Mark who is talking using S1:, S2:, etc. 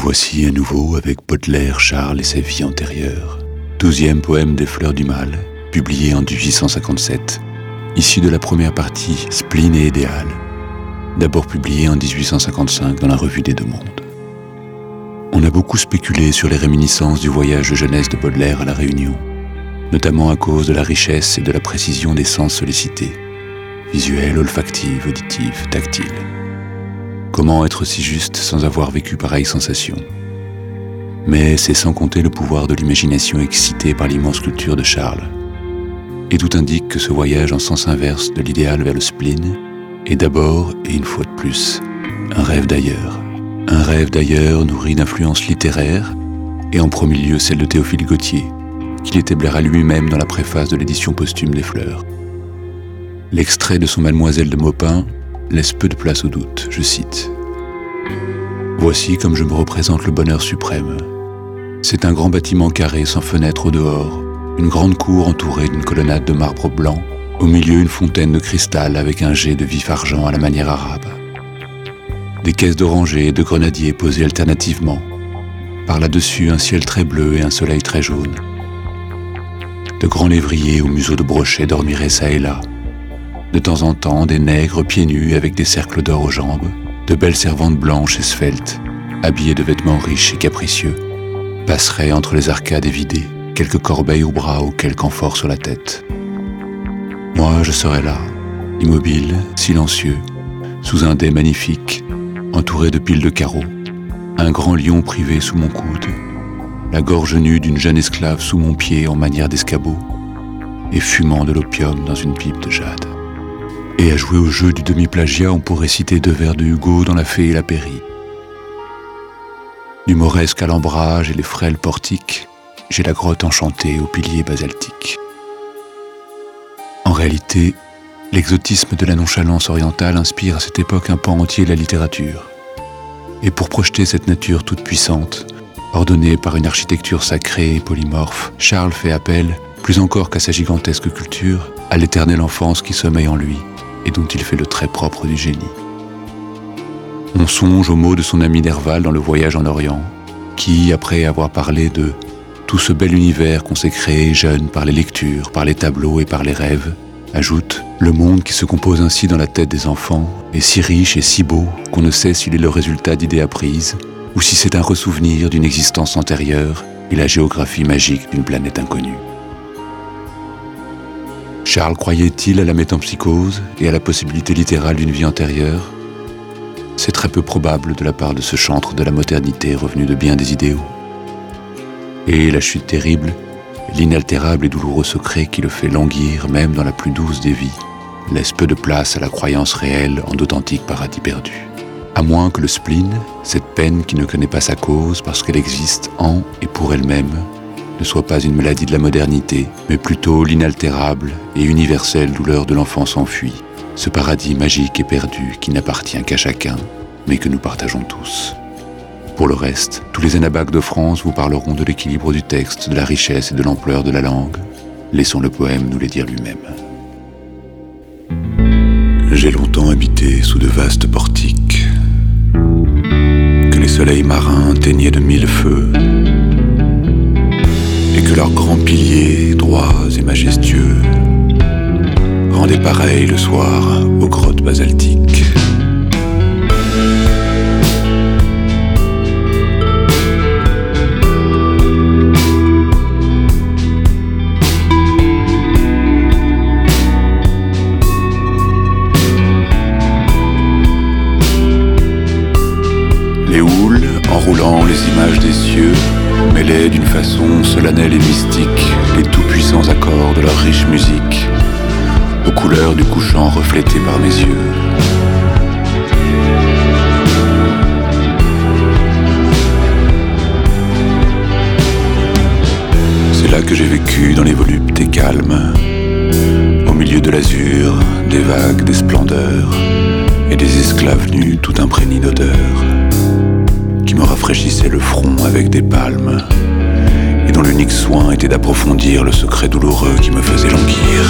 S1: voici à nouveau avec Baudelaire, Charles et sa vie antérieure. Douzième poème des Fleurs du Mal, publié en 1857, issu de la première partie Spleen et Idéal, d'abord publié en 1855 dans la Revue des Deux Mondes. On a beaucoup spéculé sur les réminiscences du voyage de jeunesse de Baudelaire à La Réunion, notamment à cause de la richesse et de la précision des sens sollicités, visuels, olfactifs, auditifs, tactiles. Comment être si juste sans avoir vécu pareille sensation Mais c'est sans compter le pouvoir de l'imagination excitée par l'immense culture de Charles. Et tout indique que ce voyage en sens inverse de l'idéal vers le spleen est d'abord, et une fois de plus, un rêve d'ailleurs. Un rêve d'ailleurs nourri d'influences littéraires, et en premier lieu celle de Théophile Gautier, qu'il établira lui-même dans la préface de l'édition posthume des Fleurs. L'extrait de son Mademoiselle de Maupin laisse peu de place au doute, je cite. Voici comme je me représente le bonheur suprême. C'est un grand bâtiment carré sans fenêtre au dehors, une grande cour entourée d'une colonnade de marbre blanc, au milieu une fontaine de cristal avec un jet de vif argent à la manière arabe. Des caisses d'orangers et de grenadiers posées alternativement, par là-dessus un ciel très bleu et un soleil très jaune. De grands lévriers au museau de brochet dormiraient ça et là, de temps en temps, des nègres pieds nus avec des cercles d'or aux jambes, de belles servantes blanches et sveltes, habillées de vêtements riches et capricieux, passeraient entre les arcades évidées, quelques corbeilles au bras ou quelques amphores sur la tête. Moi, je serais là, immobile, silencieux, sous un dais magnifique, entouré de piles de carreaux, un grand lion privé sous mon coude, la gorge nue d'une jeune esclave sous mon pied en manière d'escabeau, et fumant de l'opium dans une pipe de jade. Et à jouer au jeu du demi-plagiat, on pourrait citer deux vers de Hugo dans La Fée et la Péri. Du mauresque alambrage et les frêles portiques, j'ai la grotte enchantée aux piliers basaltiques. En réalité, l'exotisme de la nonchalance orientale inspire à cette époque un pan entier de la littérature. Et pour projeter cette nature toute puissante, ordonnée par une architecture sacrée et polymorphe, Charles fait appel, plus encore qu'à sa gigantesque culture, à l'éternelle enfance qui sommeille en lui, et dont il fait le trait propre du génie. On songe aux mots de son ami Nerval dans le voyage en Orient, qui, après avoir parlé de tout ce bel univers qu'on s'est créé jeune par les lectures, par les tableaux et par les rêves, ajoute Le monde qui se compose ainsi dans la tête des enfants est si riche et si beau qu'on ne sait s'il est le résultat d'idées apprises ou si c'est un ressouvenir d'une existence antérieure et la géographie magique d'une planète inconnue. Charles croyait-il à la métempsychose et à la possibilité littérale d'une vie antérieure? C'est très peu probable de la part de ce chantre de la modernité revenu de bien des idéaux. Et la chute terrible, l'inaltérable et douloureux secret qui le fait languir même dans la plus douce des vies, laisse peu de place à la croyance réelle en d'authentiques paradis perdus. À moins que le spleen, cette peine qui ne connaît pas sa cause parce qu'elle existe en et pour elle-même, ne soit pas une maladie de la modernité, mais plutôt l'inaltérable et universelle douleur de l'enfance enfui, ce paradis magique et perdu qui n'appartient qu'à chacun, mais que nous partageons tous. Pour le reste, tous les anabacs de France vous parleront de l'équilibre du texte, de la richesse et de l'ampleur de la langue. Laissons le poème nous les dire lui-même. J'ai longtemps habité sous de vastes portiques, que les soleils marins teignaient de mille feux, que leurs grands piliers, droits et majestueux, rendaient pareil le soir aux grottes basaltiques. Mêlaient d'une façon solennelle et mystique les tout-puissants accords de leur riche musique, aux couleurs du couchant reflétées par mes yeux. C'est là que j'ai vécu dans les voluptés calmes, au milieu de l'azur, des vagues, des splendeurs, et des esclaves nus tout imprégnés d'odeur, qui me rafraîchissaient le front avec des palmes, et dont l'unique soin était d'approfondir le secret douloureux qui me faisait languir.